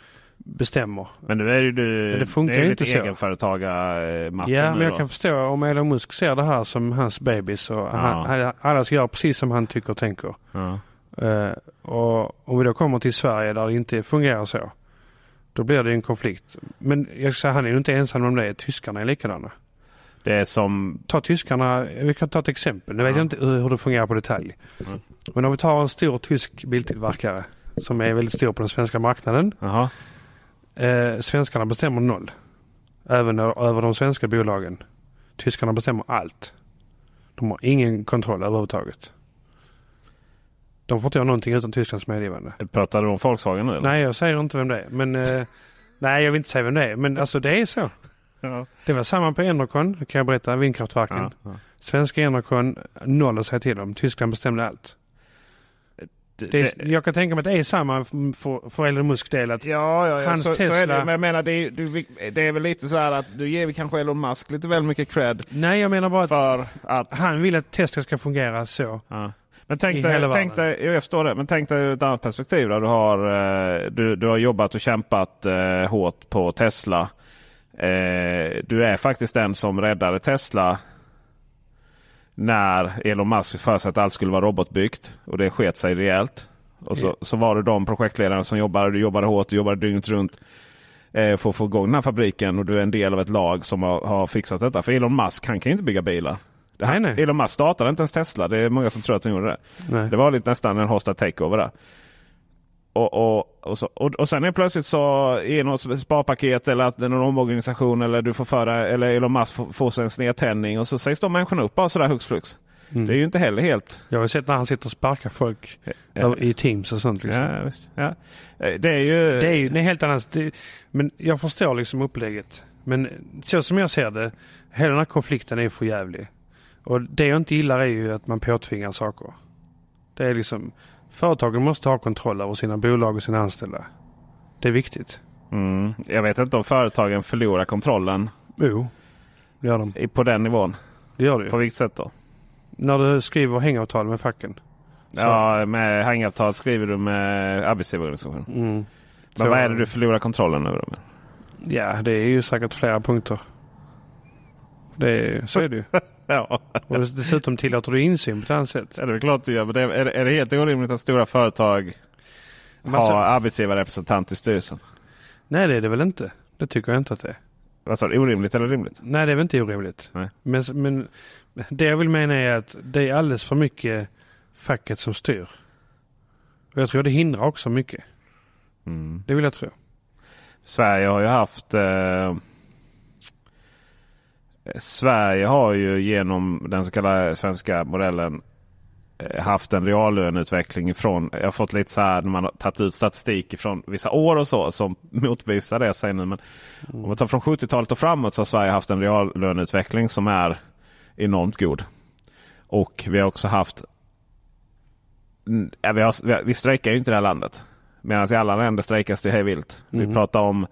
bestämmer. Men nu är ju du Men det funkar är ju lite inte så. egenföretagarmatten Ja, nu men jag då. kan förstå om Elon Musk ser det här som hans bebis och han, alla ska göra precis som han tycker och tänker. Ja. Eh, och om vi då kommer till Sverige där det inte fungerar så. Då blir det en konflikt. Men jag ska säga, han är ju inte ensam om det. Tyskarna är likadana. Det är som... Ta tyskarna, vi kan ta ett exempel. Nu vet Ja. jag inte hur det fungerar på detalj. Mm. Men om vi tar en stor tysk biltillverkare som är väldigt stor på den svenska marknaden. Jaha. Eh, svenskarna bestämmer noll. Även över de svenska bolagen. Tyskarna bestämmer allt. De har ingen kontroll överhuvudtaget. De får inte göra någonting utan Tysklands medgivande. Pratar du om Volkswagen nu? eller? Nej, jag säger inte vem det är. Men, eh, nej, jag vill inte säga vem det är. Men alltså det är så. Ja. Det var samma på Enercon, kan jag berätta, vindkraftverken. Ja. Ja. Svenska Enercon, noll att säga till om. Tyskland bestämde allt. Det, Det jag kan tänka mig att det är samma för, för Elon Musk del. Att, Ja, ja, ja. Hans så, så är Tesla- det. Men jag menar, det är, du, det är väl lite så här att du ger kanske Elon Musk lite väl mycket cred nej, jag menar bara att för att... han vill att Tesla ska fungera så. Ja. Men tänk dig, tänk dig, jag förstår det, men tänk dig ett annat perspektiv. Då. Du, har, eh, du, du har jobbat och kämpat eh, hårt på Tesla. Eh, du är faktiskt den som räddade Tesla när Elon Musk fick för sig att allt skulle vara robotbyggt. Och det sket sig rejält. Och så, så var det de projektledarna som jobbade, du jobbade hårt, du jobbade dygnet runt eh, för att få igång den här fabriken. Och du är en del av ett lag som har, har fixat detta. För Elon Musk han kan ju inte bygga bilar. Det här, Nej, nej. Elon Musk startade inte ens Tesla. Det är många som tror att han gjorde det. Nej. Det var lite nästan en hostile takeover där. Och, och, och, så, och, och sen är plötsligt så i något sparpaket eller att det är någon omorganisation eller du får föra eller Elon Musk får, får sig en snedtändning och så sägs de människorna upp bara sådär hux flux. Mm. Det är ju inte heller helt... Jag har sett när han sitter och sparkar folk Ja, i Teams och sånt. Liksom. ja, visst, ja. Eh, Det är ju... Det är ju det är helt annat. Det, men jag förstår liksom upplägget. Men så som jag ser det, hela den här konflikten är för jävlig. Och det jag inte gillar är ju att man påtvingar saker. Det är liksom, företagen måste ha kontroll över sina bolag och sina anställda. Det är viktigt. Mm, jag vet inte om företagen förlorar kontrollen Jo, det gör de. på den nivån. Det gör det På ju. vilket sätt då? När du skriver hängavtal med facken. Så- Ja, med hängavtal skriver du med arbetsgivarorganisationen. Mm. Men vad är det du förlorar kontrollen över? Då? Ja, det är ju säkert flera punkter. Det är, så är det ju. Ja. Och dessutom tillåter du insyn på ett annat sätt. Ja, det är klart du gör. Men det är, är, det- är det helt orimligt att stora företag Massa- har arbetsgivarrepresentant i styrelsen? Nej, det är det väl inte. Det tycker jag inte att det är. Vad sa du? Orimligt eller rimligt? Nej, det är väl inte orimligt. Nej. Men, men det jag vill mena är att det är alldeles för mycket facket som styr. Och jag tror det hindrar också mycket. Mm. Det vill jag tro. Sverige har ju haft eh, Sverige har ju genom den så kallade svenska modellen eh, haft en reallöneutveckling ifrån. Jag har fått lite så här när man har tagit ut statistik från vissa år och så som motbevisar det. Säger nu. Men mm. om man tar från 70-talet och framåt så har Sverige haft en reallöneutveckling som är enormt god. Och vi har också haft... Ja, vi, har, vi strejkar ju inte i det här landet. Medan i alla länder strejkas det hej vilt. Mm. Vi pratar om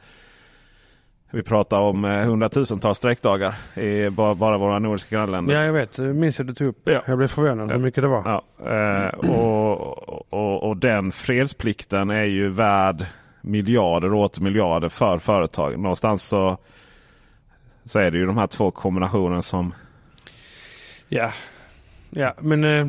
vi pratar om eh, hundratusentals strejkdagar i bara, bara våra nordiska grannländer. Ja, jag vet. Jag minns att du tog upp. Ja. Jag blev förvånad hur mycket det var. Ja, eh, och, och, och, den fredsplikten är ju värd miljarder och åter miljarder för företag. Någonstans så, så är det ju de här två kombinationerna som... Ja, ja men eh,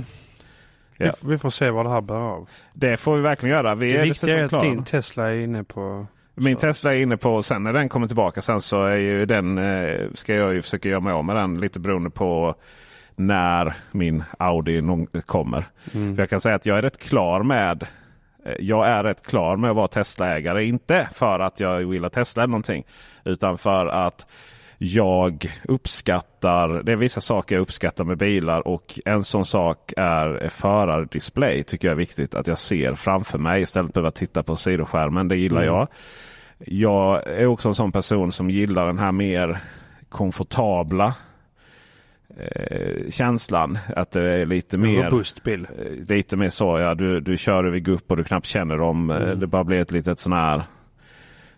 ja. Vi, vi, får se vad det här bär av. Det får vi verkligen göra. Vi det är viktiga är att din Tesla är inne på min Tesla är inne på sen när den kommer tillbaka sen så är ju den, eh, ska jag ju försöka göra mig av med den lite beroende på när min Audi kommer. Mm. För jag kan säga att jag är rätt klar med eh, jag är rätt klar med att vara Tesla-ägare. Inte för att jag gillar Tesla eller någonting. Utan för att jag uppskattar, det är vissa saker jag uppskattar med bilar och en sån sak är förardisplay. Tycker jag är viktigt att jag ser framför mig istället för att titta på sidoskärmen. Det gillar mm. jag. Jag är också en sån person som gillar den här mer komfortabla eh, känslan. Att det är lite mer robust bil. Eh, lite mer så ja. Du, du kör över gupp och du knappt känner dem. Eh, mm. Det bara blir ett litet sån här.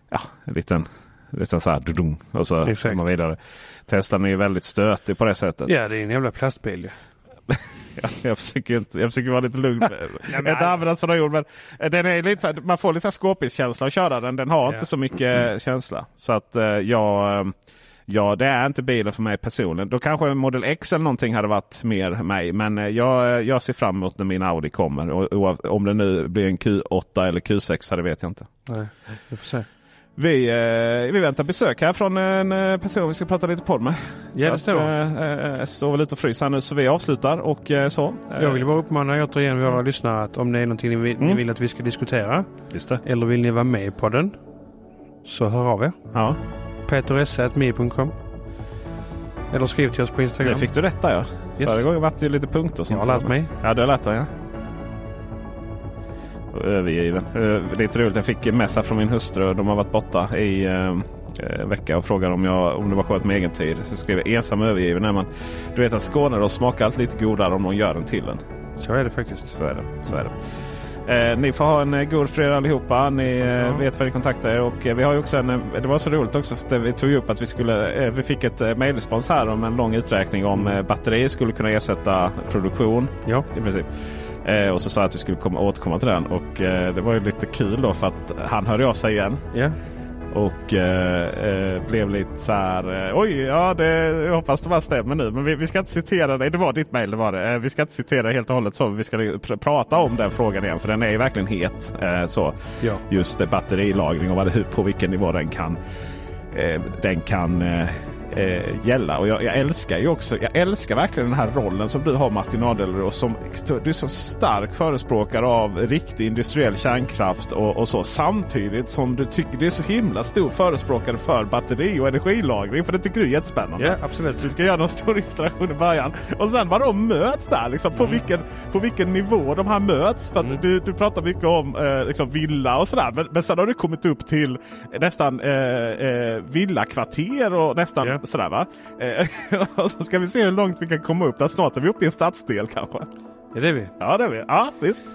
Ja, en liten Liksom så här, dudum, och så Exakt. man vidare. Teslan är ju väldigt stötig på det sättet. Ja, det är en jävla plastbil. jag, försöker inte, jag försöker vara lite lugn. jag inte använda sådana ord. Men den är lite, man får lite skåpiskänsla att köra den. Den har ja. inte så mycket känsla. Så att uh, jag... Uh, Ja, det är inte bilen för mig personligen. Då kanske en Model X eller någonting hade varit mer mig. Men uh, jag, jag ser fram emot när min Audi kommer. Och, om det nu blir en Q8 eller Q6, det vet jag inte. Nej, vi får se. Vi, eh, vi väntar besök här från en eh, person vi ska prata lite podd med. Ja, det står. Eh, står väl ute och fryser här nu så vi avslutar och eh, så. Jag vill bara uppmana återigen våra lyssnare att om det är någonting ni vill, mm. ni vill att vi ska diskutera. Eller vill ni vara med på den. Så hör av er. Ja. peteresse.mi.com Eller skriv till oss på Instagram. Det fick du rätt där ja. Yes. Förra gången var det lite punkter. Jag har lärt mig. Ja, du har lärt dig ja övergiven. Eh, lite roligt, jag fick messa från min hustru. De har varit borta i en eh, eh, vecka och frågade om, jag, om det var skönt med egen tid. Så skrev jag ensam övergiven. När man, du vet att Skåne då smakar alltid lite godare om någon gör den till en. Så är det faktiskt. Så är det. Så är det. Eh, ni får ha en eh, god fredag allihopa. Ni eh, vet var ni kontaktar er. Och, vi har ju också en, det var så roligt också för vi tog upp att vi skulle vi fick ett eh, mejlrespons här om en lång uträkning om batterier skulle kunna ersätta produktion. Ja. I princip. Eh, och så sa jag att vi skulle komma, återkomma till den. Och eh, det var ju lite kul då för att han hörde av sig igen. Yeah. Och eh, eh, blev lite så här. Eh, Oj, ja det, jag hoppas det bara stämmer nu. Men vi, vi ska inte citera dig. Det var ditt mejl, det var det. Eh, vi ska inte citera helt och hållet så. Vi ska pr prata om den frågan igen. För den är ju verkligen het. så. Ja. Just batterilagring och vad, på vilken nivå den kan, den kan eh, gälla. Och jag, jag, älskar ju också, jag älskar verkligen den här rollen som du har Martin Adelros. Som, du är så stark förespråkare av riktig industriell kärnkraft och, och, så. Samtidigt som du tycker du är så himla stor förespråkare för batteri och energilagring. För det tycker du är jättespännande. Ja, absolut. Du ska göra någon stor installation i början. Och sen vad de möts där. Liksom, på, mm. vilken, på vilken nivå de här möts. För mm. du, du pratar mycket om eh, liksom villa och sådär. Men, men sen har du kommit upp till nästan eh, eh, villakvarter och nästan yeah sådär va. Eh, och så ska vi se hur långt vi kan komma upp. Där snart är vi uppe i en stadsdel kanske. Ja det är vi. Ja det är vi. Ja visst.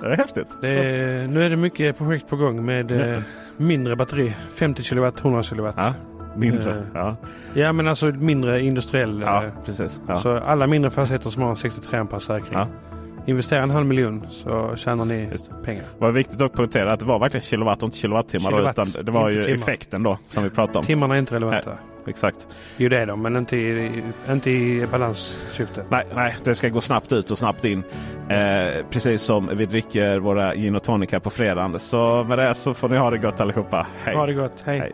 Det är häftigt. Det är, nu är det mycket projekt på gång med ja. eh, mindre batteri. 50 kW, 100 kW. Ja. Mindre? Uh, ja. ja men alltså mindre industriell. Ja, uh, precis. Ja. Så alla mindre fastigheter som har 63 ampere säkring. Investera en halv miljon så tjänar ni pengar. Det var viktigt att poängtera att det var verkligen kilowatt och inte kilowattimmar. Kilowatt, utan det var ju timmar. effekten då som vi pratade om. Timmarna är inte relevanta. Nej, exakt. Jo det är de men inte i, inte i balanssyfte. Nej, nej, det ska gå snabbt ut och snabbt in. Eh, precis som vi dricker våra gin och tonica på fredagen. Så med det så får ni ha det gott allihopa. Hej! Ha det gott, hej. hej.